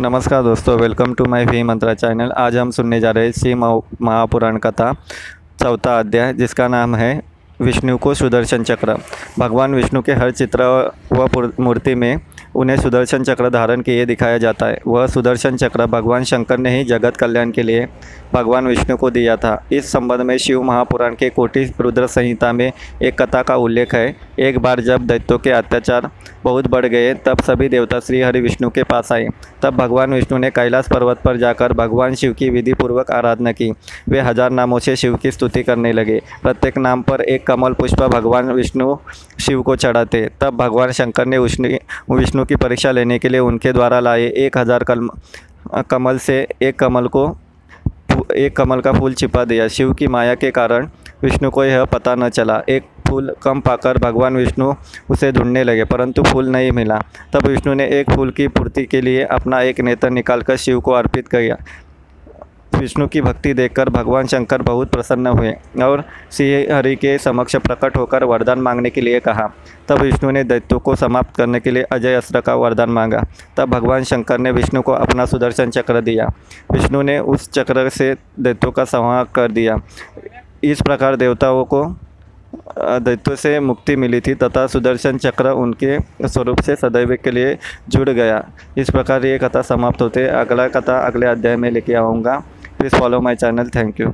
नमस्कार दोस्तों welcome to my V Mantra channel आज हम सुनने जा रहे हैं श्री महापुराण कथा, चौथा अध्याय, जिसका नाम है विष्णु को सुदर्शन चक्र। भगवान विष्णु के हर चित्र व मूर्ति में उन्हें सुदर्शन चक्र धारण किए दिखाया जाता है। वह सुदर्शन चक्र भगवान शंकर ने ही जगत कल्याण के लिए भगवान विष्णु को दिया था। इस संबंध में शिव महापुराण के कोटि रुद्र संहिता में एक कथा का उल्लेख है। एक बार जब दैत्यों के अत्याचार बहुत बढ़ गए, तब सभी देवता श्री हरि विष्णु के पास आए। तब भगवान विष्णु ने कैलाश पर्वत पर जाकर भगवान शिव की विधि पूर्वक आराधना की। वे हज़ार नामों से शिव की स्तुति करने लगे। प्रत्येक नाम पर एक कमल पुष्प भगवान विष्णु शिव को चढ़ाते। तब भगवान शंकर ने विष्णु की परीक्षा लेने के लिए उनके द्वारा लाए एक हज़ार कलम, कमल से एक कमल को एक कमल का फूल छिपा दिया। शिव की माया के कारण विष्णु को यह पता न चला। एक फूल कम पाकर भगवान विष्णु उसे ढूँढने लगे, परंतु फूल नहीं मिला। तब विष्णु ने एक फूल की पूर्ति के लिए अपना एक नेत्र निकालकर शिव को अर्पित किया। विष्णु की भक्ति देखकर भगवान शंकर बहुत प्रसन्न हुए और श्री हरि के समक्ष प्रकट होकर वरदान मांगने के लिए कहा। तब विष्णु ने दैत्यों को समाप्त करने के लिए अजय अस्त्र का वरदान मांगा। तब भगवान शंकर ने विष्णु को अपना सुदर्शन चक्र दिया। विष्णु ने उस चक्र से दैत्यों का संहार कर दिया। इस प्रकार देवताओं को दैत्यों से मुक्ति मिली थी तथा सुदर्शन चक्र उनके स्वरूप से सदैव के लिए जुड़ गया। इस प्रकार ये कथा समाप्त होते। अगला कथा अगले अध्याय में लेके आऊँगा। Please follow my channel thank you